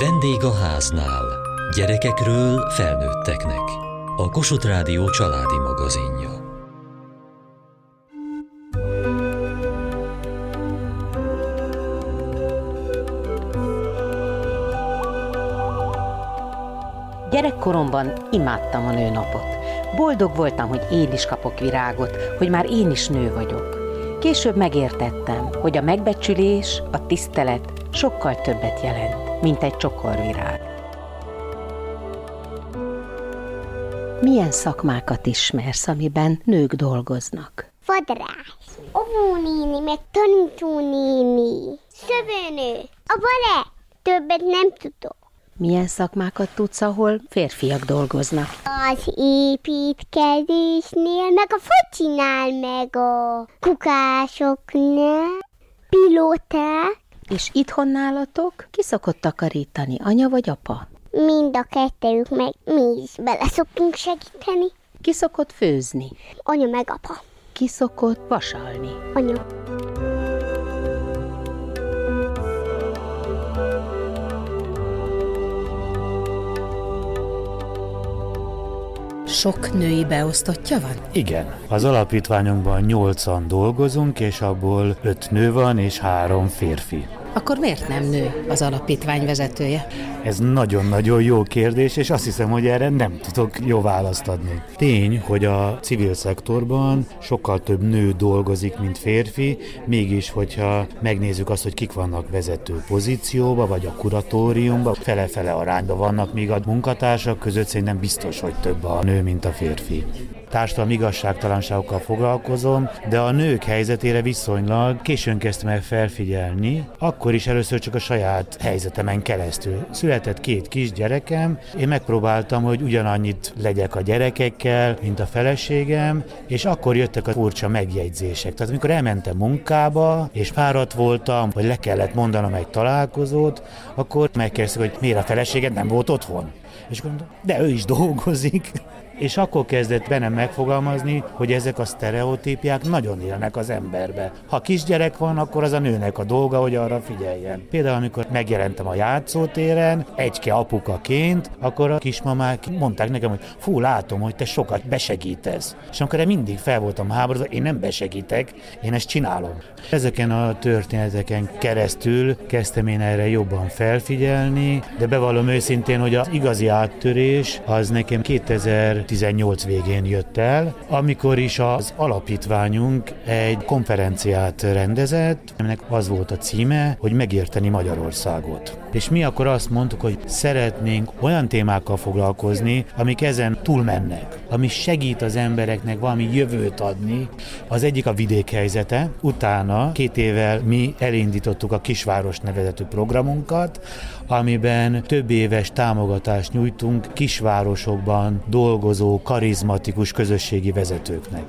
Vendég a háznál. Gyerekekről felnőtteknek. A Kossuth Rádió családi magazinja. Gyerekkoromban imádtam a nőnapot. Boldog voltam, hogy én is kapok virágot, hogy már én is nő vagyok. Később megértettem, hogy a megbecsülés, a tisztelet sokkal többet jelent, mint egy csokorvirág. Milyen szakmákat ismersz, amiben nők dolgoznak? Fodrász, óvónéni, meg tanítónéni, szövőnő, a bale. Többet nem tudok. Milyen szakmákat tudsz, ahol férfiak dolgoznak? Az építkezésnél, meg a focinál, meg a kukásoknál, pilóták, És itthon nálatok ki szokott takarítani, anya vagy apa? mind a kettőjük, meg mi is bele szoktunk segíteni. Ki szokott főzni? Anya meg apa. Ki szokott vasalni? Anya. Sok női beosztottja van? Igen. Az alapítványunkban nyolcan dolgozunk, és abból öt nő van, és három férfi. Akkor miért nem nő az alapítvány vezetője? Ez nagyon-nagyon jó kérdés, és azt hiszem, hogy erre nem tudok jó választ adni. Tény, hogy a civil szektorban sokkal több nő dolgozik, mint férfi, mégis, hogyha megnézzük azt, hogy kik vannak vezető pozícióba, vagy a kuratóriumban, fele-fele arányban vannak, míg a munkatársak között szerintem biztos, hogy több a nő, mint a férfi társadalmi igazságtalanságokkal foglalkozom, de a nők helyzetére viszonylag későn kezdtem el felfigyelni, akkor is először csak a saját helyzetemen keresztül. Született két kisgyerekem, én megpróbáltam, hogy ugyanannyit legyek a gyerekekkel, mint a feleségem, és akkor jöttek a furcsa megjegyzések. Tehát amikor elmentem munkába, és fáradt voltam, vagy le kellett mondanom egy találkozót, akkor megkérdezték, hogy miért a feleséged nem volt otthon. És akkor mondtam, de ő is dolgozik. És akkor kezdett bennem megfogalmazni, hogy ezek a sztereotípiák nagyon élnek az emberbe. Ha kisgyerek van, akkor az a nőnek a dolga, hogy arra figyeljen. Például, amikor megjelentem a játszótéren, egyke apukaként, akkor a kismamák mondták nekem, hogy fú, látom, hogy te sokat besegítesz. És akkor én mindig fel voltam háborodva, én nem besegítek, én ezt csinálom. Ezeken a történeteken keresztül kezdtem én erre jobban felfigyelni, de bevallom őszintén, hogy az igazi áttörés az nekem 2000 2018 végén jött el, amikor is az alapítványunk egy konferenciát rendezett, aminek az volt a címe, hogy megérteni Magyarországot. És mi akkor azt mondtuk, hogy szeretnénk olyan témákkal foglalkozni, amik ezen túlmennek, ami segít az embereknek valami jövőt adni. Az egyik a vidék helyzete, utána két évvel mi elindítottuk a Kisváros nevezetű programunkat, amiben több éves támogatást nyújtunk kisvárosokban dolgozó karizmatikus közösségi vezetőknek.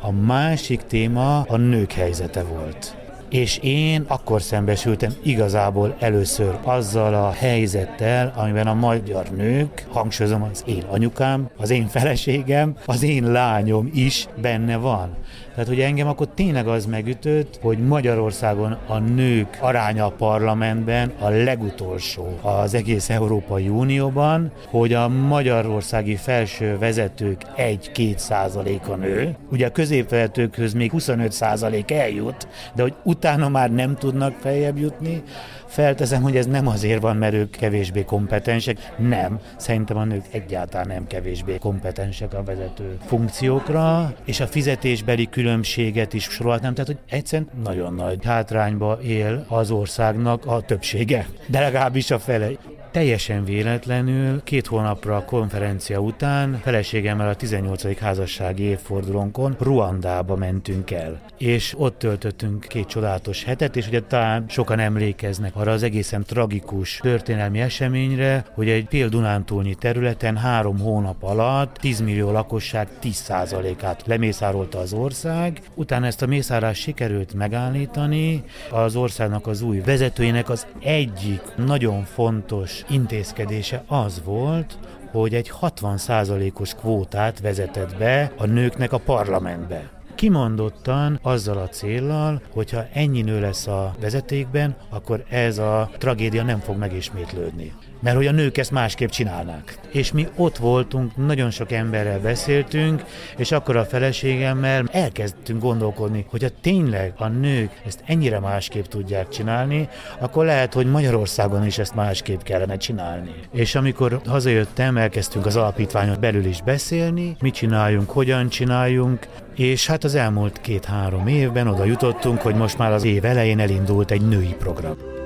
A másik téma a nők helyzete volt. És én akkor szembesültem igazából először azzal a helyzettel, amiben a magyar nők, hangsúlyozom, az én anyukám, az én feleségem, az én lányom is benne van. Tehát, hogy engem akkor tényleg az megütött, hogy Magyarországon a nők aránya a parlamentben a legutolsó az egész Európai Unióban, hogy a magyarországi felső vezetők 1-2 százaléka nő. Ugye a középvezetőkhöz még 25 százalék eljut, de hogy utána már nem tudnak feljebb jutni, Felteszem, hogy ez nem azért van, mert ők kevésbé kompetensek. Nem. Szerintem a nők egyáltalán nem kevésbé kompetensek a vezető funkciókra, és a fizetésbeli különbséget is sorolhatnám, tehát hogy egyszerűen nagyon nagy hátrányba él az országnak a többsége, de legalábbis a fele. Teljesen véletlenül két hónapra a konferencia után feleségemmel a 18. házassági évfordulónkon Ruandába mentünk el. És ott töltöttünk két csodálatos hetet, és ugye talán sokan emlékeznek arra az egészen tragikus történelmi eseményre, hogy egy Pél-Dunántúlnyi területen három hónap alatt 10 millió lakosság 10%-át lemészárolta az ország. Utána ezt a mészárást sikerült megállítani. Az országnak az új vezetőjének az egyik nagyon fontos intézkedése az volt, hogy egy 60%-os kvótát vezetett be a nőknek a parlamentbe. kimondottan azzal a céllal, hogyha ennyi nő lesz a vezetékben, akkor ez a tragédia nem fog megismétlődni mert hogy a nők ezt másképp csinálnák. És mi ott voltunk, nagyon sok emberrel beszéltünk, és akkor a feleségemmel elkezdtünk gondolkodni, hogy ha tényleg a nők ezt ennyire másképp tudják csinálni, akkor lehet, hogy Magyarországon is ezt másképp kellene csinálni. És amikor hazajöttem, elkezdtünk az alapítványon belül is beszélni, mit csináljunk, hogyan csináljunk, és hát az elmúlt két-három évben oda jutottunk, hogy most már az év elején elindult egy női program.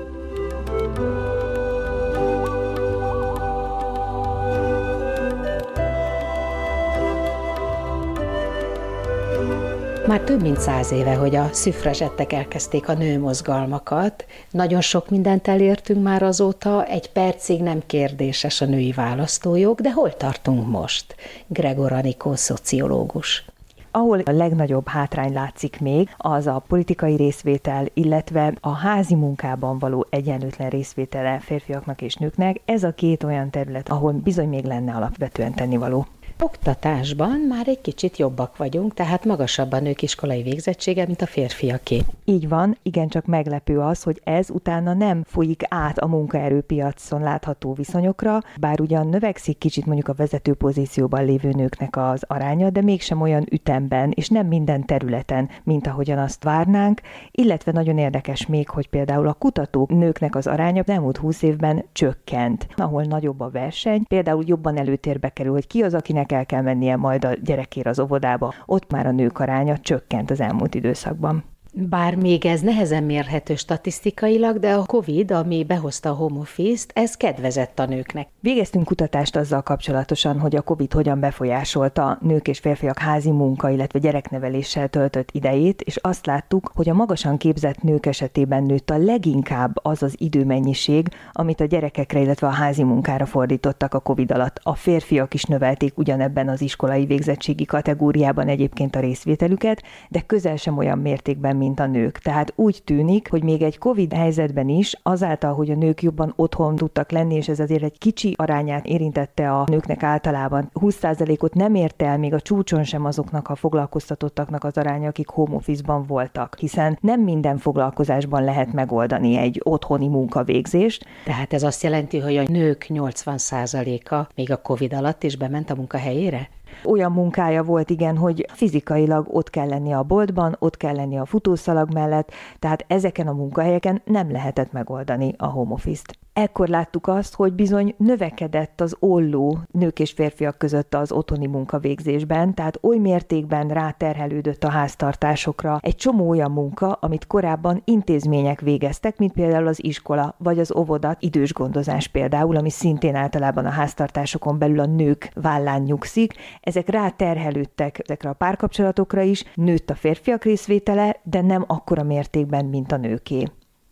Már több mint száz éve, hogy a szüfrazsettek elkezdték a nőmozgalmakat. Nagyon sok mindent elértünk már azóta, egy percig nem kérdéses a női választójog, de hol tartunk most? Gregor Anikó, szociológus. Ahol a legnagyobb hátrány látszik még, az a politikai részvétel, illetve a házi munkában való egyenlőtlen részvétele férfiaknak és nőknek. Ez a két olyan terület, ahol bizony még lenne alapvetően tennivaló. Oktatásban már egy kicsit jobbak vagyunk, tehát magasabb a nők iskolai végzettsége, mint a férfiaké. Így van, igencsak meglepő az, hogy ez utána nem folyik át a munkaerőpiacon látható viszonyokra, bár ugyan növekszik kicsit mondjuk a vezető pozícióban lévő nőknek az aránya, de mégsem olyan ütemben, és nem minden területen, mint ahogyan azt várnánk, illetve nagyon érdekes még, hogy például a kutató nőknek az aránya az elmúlt húsz évben csökkent, ahol nagyobb a verseny, például jobban előtérbe kerül, hogy ki az, akinek akinek el kell mennie majd a gyerekér az óvodába, ott már a nők aránya csökkent az elmúlt időszakban. Bár még ez nehezen mérhető statisztikailag, de a COVID, ami behozta a home office-t, ez kedvezett a nőknek. Végeztünk kutatást azzal kapcsolatosan, hogy a COVID hogyan befolyásolta nők és férfiak házi munka, illetve gyerekneveléssel töltött idejét, és azt láttuk, hogy a magasan képzett nők esetében nőtt a leginkább az az időmennyiség, amit a gyerekekre, illetve a házi munkára fordítottak a COVID alatt. A férfiak is növelték ugyanebben az iskolai végzettségi kategóriában egyébként a részvételüket, de közel sem olyan mértékben, mint a nők. Tehát úgy tűnik, hogy még egy COVID helyzetben is, azáltal, hogy a nők jobban otthon tudtak lenni, és ez azért egy kicsi arányát érintette a nőknek általában. 20%-ot nem érte el még a csúcson sem azoknak a foglalkoztatottaknak az aránya, akik home office-ban voltak, hiszen nem minden foglalkozásban lehet megoldani egy otthoni munkavégzést. Tehát ez azt jelenti, hogy a nők 80%-a még a COVID alatt is bement a munkahelyére? Olyan munkája volt, igen, hogy fizikailag ott kell lenni a boltban, ott kell lenni a futószalag mellett, tehát ezeken a munkahelyeken nem lehetett megoldani a home office-t ekkor láttuk azt, hogy bizony növekedett az olló nők és férfiak között az otthoni munkavégzésben, tehát oly mértékben ráterhelődött a háztartásokra egy csomó olyan munka, amit korábban intézmények végeztek, mint például az iskola vagy az óvoda, idős gondozás például, ami szintén általában a háztartásokon belül a nők vállán nyugszik. Ezek ráterhelődtek ezekre a párkapcsolatokra is, nőtt a férfiak részvétele, de nem akkora mértékben, mint a nőké.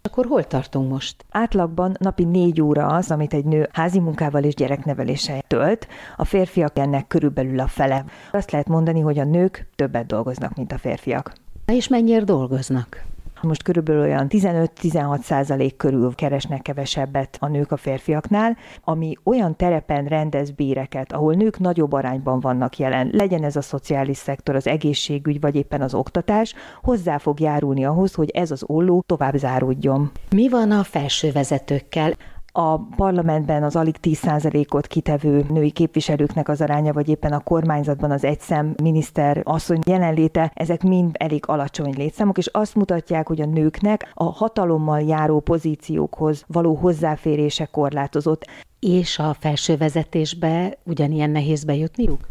Akkor hol tartunk most? Átlagban napi négy óra az, amit egy nő házi munkával és gyerekneveléssel tölt, a férfiak ennek körülbelül a fele. Azt lehet mondani, hogy a nők többet dolgoznak, mint a férfiak. És mennyire dolgoznak? Most körülbelül olyan 15-16 százalék körül keresnek kevesebbet a nők a férfiaknál, ami olyan terepen rendez béreket, ahol nők nagyobb arányban vannak jelen, legyen ez a szociális szektor, az egészségügy, vagy éppen az oktatás, hozzá fog járulni ahhoz, hogy ez az olló tovább záródjon. Mi van a felső vezetőkkel? A parlamentben az alig 10%-ot kitevő női képviselőknek az aránya, vagy éppen a kormányzatban az egyszem miniszter asszony jelenléte, ezek mind elég alacsony létszámok, és azt mutatják, hogy a nőknek a hatalommal járó pozíciókhoz való hozzáférése korlátozott. És a felső vezetésbe ugyanilyen nehéz bejutniuk?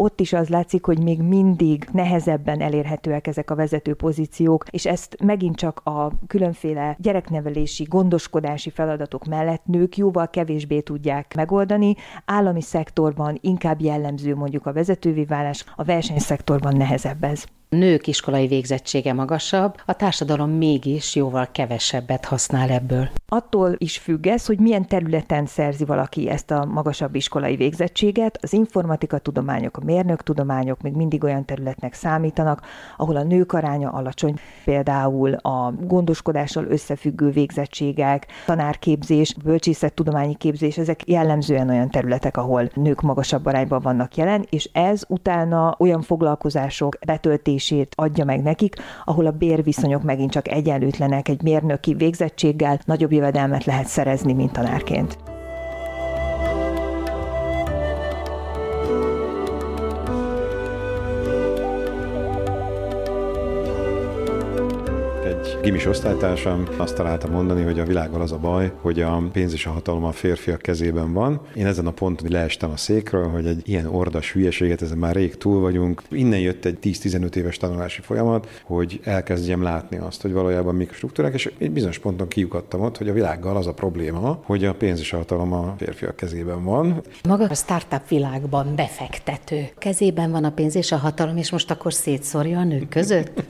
Ott is az látszik, hogy még mindig nehezebben elérhetőek ezek a vezető pozíciók, és ezt megint csak a különféle gyereknevelési, gondoskodási feladatok mellett nők jóval kevésbé tudják megoldani. Állami szektorban inkább jellemző mondjuk a vezetővé válás, a versenyszektorban nehezebb ez. Nők iskolai végzettsége magasabb, a társadalom mégis jóval kevesebbet használ ebből. Attól is függ ez, hogy milyen területen szerzi valaki ezt a magasabb iskolai végzettséget. Az informatika tudományok, a mérnök tudományok még mindig olyan területnek számítanak, ahol a nők aránya alacsony. Például a gondoskodással összefüggő végzettségek, tanárképzés, bölcsészettudományi képzés, ezek jellemzően olyan területek, ahol nők magasabb arányban vannak jelen, és ez utána olyan foglalkozások betöltését adja meg nekik, ahol a bérviszonyok megint csak egyenlőtlenek egy mérnöki végzettséggel, nagyobb jövedelmet lehet szerezni, mint tanárként. Gimis osztálytársam azt találta mondani, hogy a világgal az a baj, hogy a pénz és a hatalom a férfiak kezében van. Én ezen a ponton leestem a székről, hogy egy ilyen ordas hülyeséget, ezen már rég túl vagyunk. Innen jött egy 10-15 éves tanulási folyamat, hogy elkezdjem látni azt, hogy valójában mik struktúrák, és egy bizonyos ponton kiukadtam ott, hogy a világgal az a probléma, hogy a pénz és a hatalom a férfiak kezében van. Maga a startup világban befektető. Kezében van a pénz és a hatalom, és most akkor szétszorja a nők között?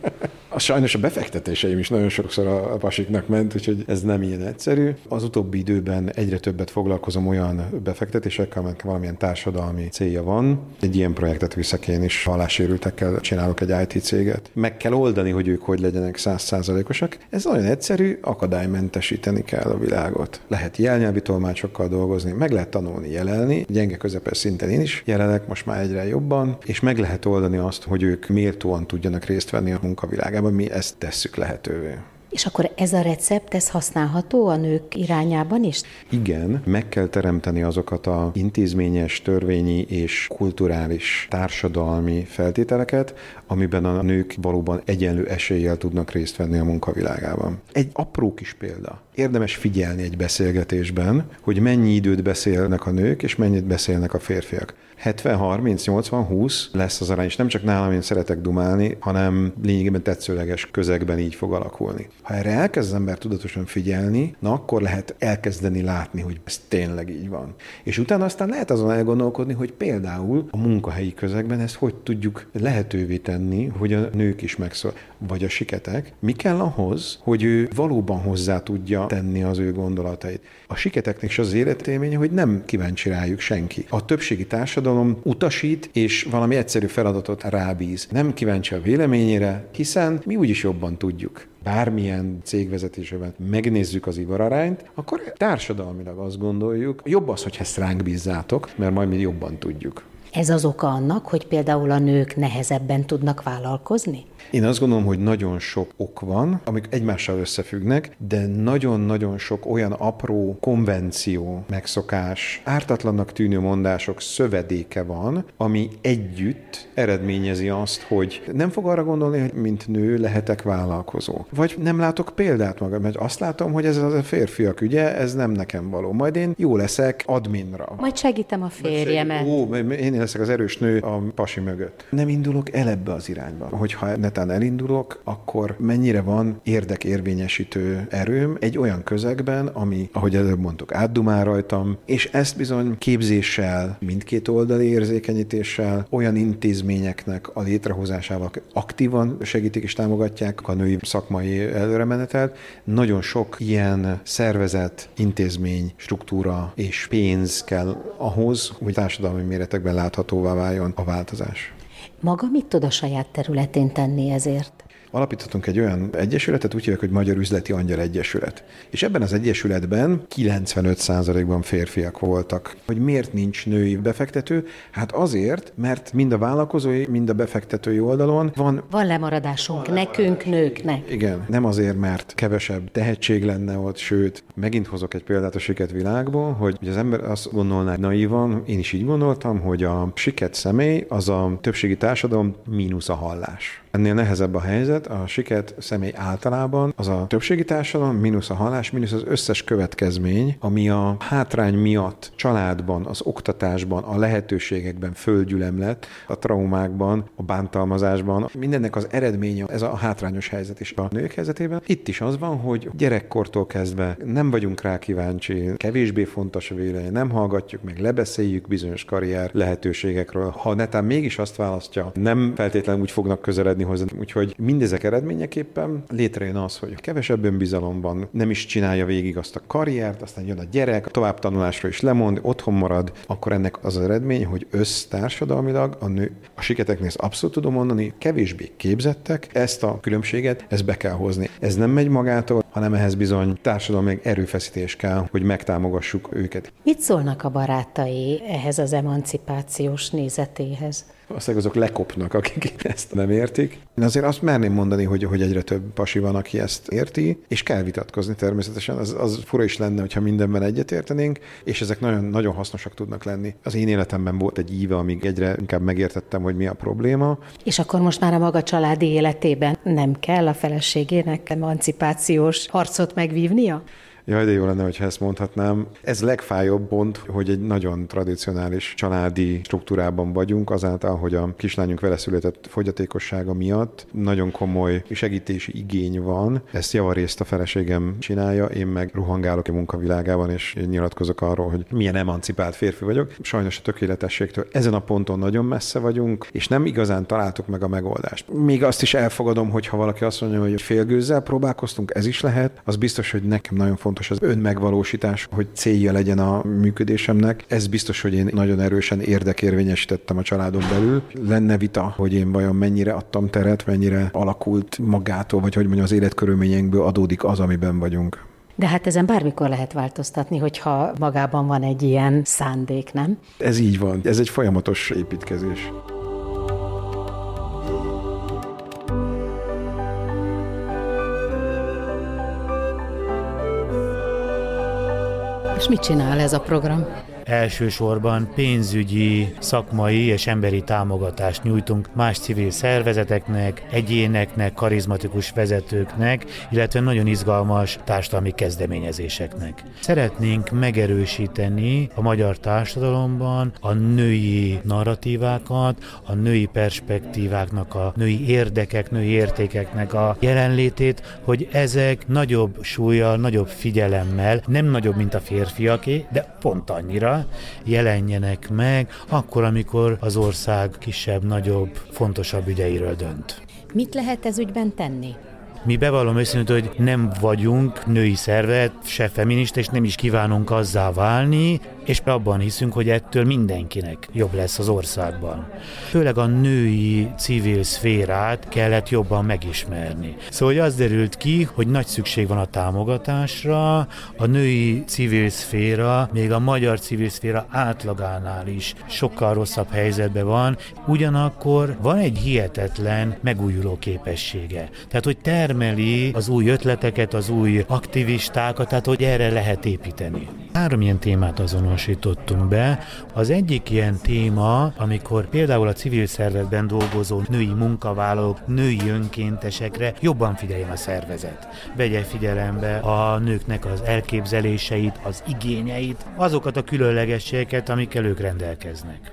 Sajnos a befektetéseim is nagyon sokszor a pasiknak ment, úgyhogy ez nem ilyen egyszerű. Az utóbbi időben egyre többet foglalkozom olyan befektetésekkel, amelyek valamilyen társadalmi célja van. Egy ilyen projektet viszek én is, hallássérültekkel csinálok egy IT céget. Meg kell oldani, hogy ők hogy legyenek százszázalékosak. Ez olyan egyszerű, akadálymentesíteni kell a világot. Lehet jelnyelvi tolmácsokkal dolgozni, meg lehet tanulni jelelni, gyenge közepes szinten én is jelenek most már egyre jobban, és meg lehet oldani azt, hogy ők méltóan tudjanak részt venni a munkavilágában, mi ezt tesszük lehetővé. És akkor ez a recept, ez használható a nők irányában is? Igen, meg kell teremteni azokat a intézményes, törvényi és kulturális társadalmi feltételeket, amiben a nők valóban egyenlő eséllyel tudnak részt venni a munkavilágában. Egy apró kis példa. Érdemes figyelni egy beszélgetésben, hogy mennyi időt beszélnek a nők, és mennyit beszélnek a férfiak. 70-30-80-20 lesz az arány, és nem csak nálam én szeretek dumálni, hanem lényegében tetszőleges közegben így fog alakulni. Ha erre elkezd az ember tudatosan figyelni, na akkor lehet elkezdeni látni, hogy ez tényleg így van. És utána aztán lehet azon elgondolkodni, hogy például a munkahelyi közegben ezt hogy tudjuk lehetővé tenni, hogy a nők is megszól, vagy a siketek. Mi kell ahhoz, hogy ő valóban hozzá tudja tenni az ő gondolatait. A siketeknek is az életélménye, hogy nem kíváncsi rájuk senki. A többségi társadalom utasít, és valami egyszerű feladatot rábíz. Nem kíváncsi a véleményére, hiszen mi úgyis jobban tudjuk bármilyen cégvezetésében megnézzük az ivararányt, akkor társadalmilag azt gondoljuk, jobb az, hogy ezt ránk bízzátok, mert majd mi jobban tudjuk. Ez az oka annak, hogy például a nők nehezebben tudnak vállalkozni? Én azt gondolom, hogy nagyon sok ok van, amik egymással összefüggnek, de nagyon-nagyon sok olyan apró konvenció, megszokás, ártatlannak tűnő mondások szövedéke van, ami együtt eredményezi azt, hogy nem fog arra gondolni, hogy mint nő lehetek vállalkozó. Vagy nem látok példát magam, mert azt látom, hogy ez a férfiak ügye, ez nem nekem való. Majd én jó leszek adminra. Majd segítem a férjemet. Ó, én leszek az erős nő a pasi mögött. Nem indulok el ebbe az irányba. Hogyha netán elindulok, akkor mennyire van érdekérvényesítő erőm egy olyan közegben, ami, ahogy előbb mondtuk, átdumál rajtam, és ezt bizony képzéssel, mindkét oldali érzékenyítéssel, olyan intézményeknek a létrehozásával aktívan segítik és támogatják a női szakmai előremenetelt. Nagyon sok ilyen szervezet, intézmény, struktúra és pénz kell ahhoz, hogy társadalmi méretekben láthatóvá váljon a változás. Maga mit tud a saját területén tenni ezért? Alapítottunk egy olyan egyesületet, úgy hívják, hogy Magyar Üzleti Angyal Egyesület. És ebben az egyesületben 95%-ban férfiak voltak. Hogy miért nincs női befektető? Hát azért, mert mind a vállalkozói, mind a befektetői oldalon van... Van lemaradásunk van nekünk, nőknek. Igen, nem azért, mert kevesebb tehetség lenne ott, sőt, megint hozok egy példát a siket világból, hogy, hogy az ember azt gondolná naívan, én is így gondoltam, hogy a siket személy az a többségi társadalom mínusz a hallás. Ennél nehezebb a helyzet, a siket személy általában az a többségi társadalom, mínusz a halás, mínusz az összes következmény, ami a hátrány miatt családban, az oktatásban, a lehetőségekben földgyülemlet, a traumákban, a bántalmazásban, mindennek az eredménye ez a hátrányos helyzet is a nők helyzetében. Itt is az van, hogy gyerekkortól kezdve nem vagyunk rá kíváncsi, kevésbé fontos a vélemény, nem hallgatjuk meg, lebeszéljük bizonyos karrier lehetőségekről. Ha netán mégis azt választja, nem feltétlenül úgy fognak közeledni közeledni hozzá. Úgyhogy mindezek eredményeképpen létrejön az, hogy kevesebb önbizalom van, nem is csinálja végig azt a karriert, aztán jön a gyerek, tovább tanulásra is lemond, otthon marad, akkor ennek az eredmény, hogy össztársadalmilag a nő, a siketeknél ezt abszolút tudom mondani, kevésbé képzettek, ezt a különbséget, ezt be kell hozni. Ez nem megy magától, hanem ehhez bizony társadalmi erőfeszítés kell, hogy megtámogassuk őket. Mit szólnak a barátai ehhez az emancipációs nézetéhez? Valószínűleg azok lekopnak, akik ezt nem értik. Én azért azt merném mondani, hogy, hogy egyre több pasi van, aki ezt érti, és kell vitatkozni természetesen. Az, az fura is lenne, hogyha mindenben egyetértenénk, és ezek nagyon, nagyon hasznosak tudnak lenni. Az én életemben volt egy íve, amíg egyre inkább megértettem, hogy mi a probléma. És akkor most már a maga családi életében nem kell a feleségének emancipációs harcot megvívnia? Jaj, de jó lenne, hogyha ezt mondhatnám. Ez legfájóbb pont, hogy egy nagyon tradicionális családi struktúrában vagyunk, azáltal, hogy a kislányunk vele született fogyatékossága miatt nagyon komoly segítési igény van. Ezt javarészt a feleségem csinálja, én meg ruhangálok a munkavilágában, és nyilatkozok arról, hogy milyen emancipált férfi vagyok. Sajnos a tökéletességtől ezen a ponton nagyon messze vagyunk, és nem igazán találtuk meg a megoldást. Még azt is elfogadom, hogy ha valaki azt mondja, hogy félgőzzel próbálkoztunk, ez is lehet, az biztos, hogy nekem nagyon fontos fontos az önmegvalósítás, hogy célja legyen a működésemnek. Ez biztos, hogy én nagyon erősen érdekérvényesítettem a családon belül. Lenne vita, hogy én vajon mennyire adtam teret, mennyire alakult magától, vagy hogy mondjam, az életkörülményeinkből adódik az, amiben vagyunk. De hát ezen bármikor lehet változtatni, hogyha magában van egy ilyen szándék, nem? Ez így van. Ez egy folyamatos építkezés. És mit csinál ez a program? Elsősorban pénzügyi, szakmai és emberi támogatást nyújtunk más civil szervezeteknek, egyéneknek, karizmatikus vezetőknek, illetve nagyon izgalmas társadalmi kezdeményezéseknek. Szeretnénk megerősíteni a magyar társadalomban a női narratívákat, a női perspektíváknak, a női érdekek, női értékeknek a jelenlétét, hogy ezek nagyobb súlyjal, nagyobb figyelemmel, nem nagyobb, mint a férfiaké, de pont annyira jelenjenek meg, akkor, amikor az ország kisebb, nagyobb, fontosabb ügyeiről dönt. Mit lehet ez ügyben tenni? Mi bevallom őszintén, hogy nem vagyunk női szervezet, se feminista, és nem is kívánunk azzá válni, és abban hiszünk, hogy ettől mindenkinek jobb lesz az országban. Főleg a női civil szférát kellett jobban megismerni. Szóval hogy az derült ki, hogy nagy szükség van a támogatásra, a női civil szféra, még a magyar civil szféra átlagánál is sokkal rosszabb helyzetben van, ugyanakkor van egy hihetetlen megújuló képessége. Tehát, hogy termeli az új ötleteket, az új aktivistákat, tehát, hogy erre lehet építeni. Három ilyen témát azonos azonosítottunk be. Az egyik ilyen téma, amikor például a civil szervezetben dolgozó női munkavállalók, női önkéntesekre jobban figyeljen a szervezet. Vegye figyelembe a nőknek az elképzeléseit, az igényeit, azokat a különlegességeket, amikkel ők rendelkeznek.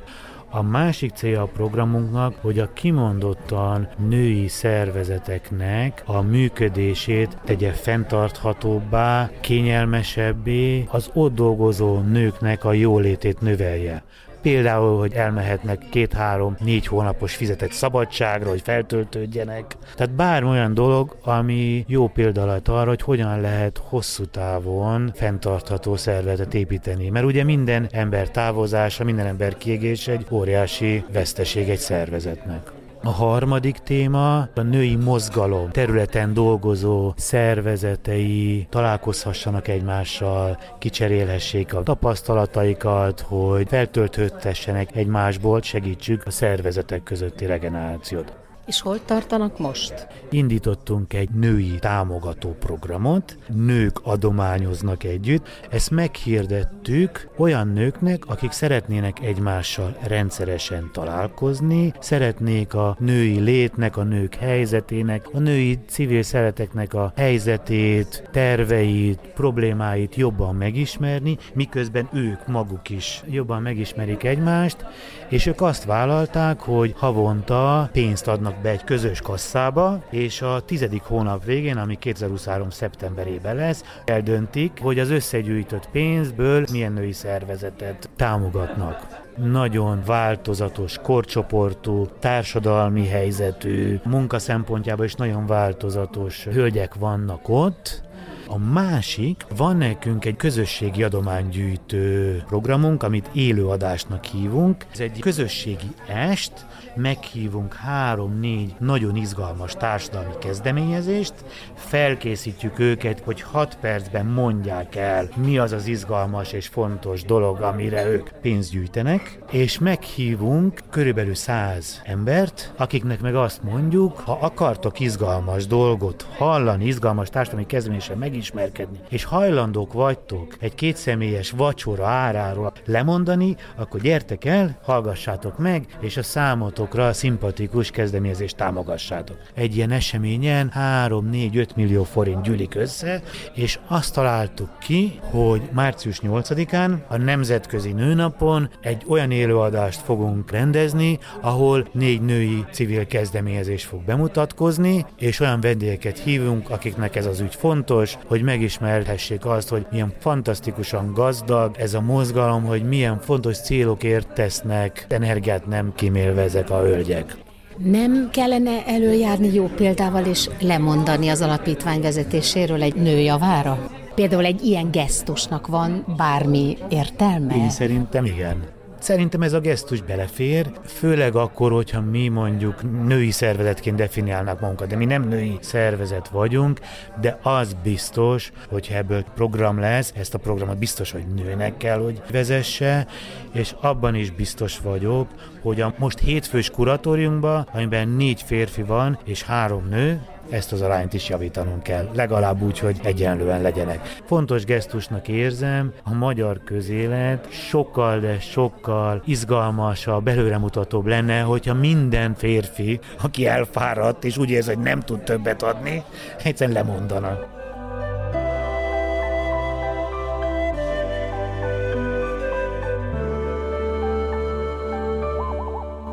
A másik célja a programunknak, hogy a kimondottan női szervezeteknek a működését tegye fenntarthatóbbá, kényelmesebbé, az ott dolgozó nőknek a jólétét növelje. Például, hogy elmehetnek két-három-négy hónapos fizetett szabadságra, hogy feltöltődjenek. Tehát bármi olyan dolog, ami jó példa lehet arra, hogy hogyan lehet hosszú távon fenntartható szervezetet építeni. Mert ugye minden ember távozása, minden ember kiégés egy óriási veszteség egy szervezetnek. A harmadik téma a női mozgalom területen dolgozó szervezetei találkozhassanak egymással, kicserélhessék a tapasztalataikat, hogy feltölthöttessenek egymásból, segítsük a szervezetek közötti regenerációt. És hol tartanak most? Indítottunk egy női támogató programot, nők adományoznak együtt. Ezt meghirdettük olyan nőknek, akik szeretnének egymással rendszeresen találkozni, szeretnék a női létnek, a nők helyzetének, a női civil szereteknek a helyzetét, terveit, problémáit jobban megismerni, miközben ők maguk is jobban megismerik egymást, és ők azt vállalták, hogy havonta pénzt adnak be egy közös kasszába, és a tizedik hónap végén, ami 2023. szeptemberében lesz, eldöntik, hogy az összegyűjtött pénzből milyen női szervezetet támogatnak. nagyon változatos korcsoportú, társadalmi helyzetű, munka szempontjából is nagyon változatos hölgyek vannak ott, a másik, van nekünk egy közösségi adománygyűjtő programunk, amit élőadásnak hívunk. Ez egy közösségi est, meghívunk három-négy nagyon izgalmas társadalmi kezdeményezést, felkészítjük őket, hogy hat percben mondják el, mi az az izgalmas és fontos dolog, amire ők pénzt gyűjtenek, és meghívunk körülbelül száz embert, akiknek meg azt mondjuk, ha akartok izgalmas dolgot hallani, izgalmas társadalmi kezdeményezéssel megismerkedni, és hajlandók vagytok egy kétszemélyes vacsora áráról lemondani, akkor gyertek el, hallgassátok meg, és a számotok számotokra szimpatikus kezdeményezést támogassátok. Egy ilyen eseményen 3-4-5 millió forint gyűlik össze, és azt találtuk ki, hogy március 8-án a Nemzetközi Nőnapon egy olyan élőadást fogunk rendezni, ahol négy női civil kezdeményezés fog bemutatkozni, és olyan vendégeket hívunk, akiknek ez az ügy fontos, hogy megismerhessék azt, hogy milyen fantasztikusan gazdag ez a mozgalom, hogy milyen fontos célokért tesznek, energiát nem kimélve ezek a a hölgyek. Nem kellene előjárni jó példával és lemondani az alapítvány vezetéséről egy nő javára? Például egy ilyen gesztusnak van bármi értelme? Én szerintem igen. Szerintem ez a gesztus belefér, főleg akkor, hogyha mi mondjuk női szervezetként definiálnak magunkat, de mi nem női szervezet vagyunk, de az biztos, hogy ebből program lesz, ezt a programot biztos, hogy nőnek kell, hogy vezesse, és abban is biztos vagyok, hogy a most hétfős kuratóriumban, amiben négy férfi van és három nő, ezt az arányt is javítanunk kell, legalább úgy, hogy egyenlően legyenek. Fontos gesztusnak érzem, a magyar közélet sokkal, de sokkal izgalmasabb, előremutatóbb lenne, hogyha minden férfi, aki elfáradt és úgy érzi, hogy nem tud többet adni, egyszerűen lemondana.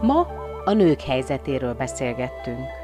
Ma a nők helyzetéről beszélgettünk.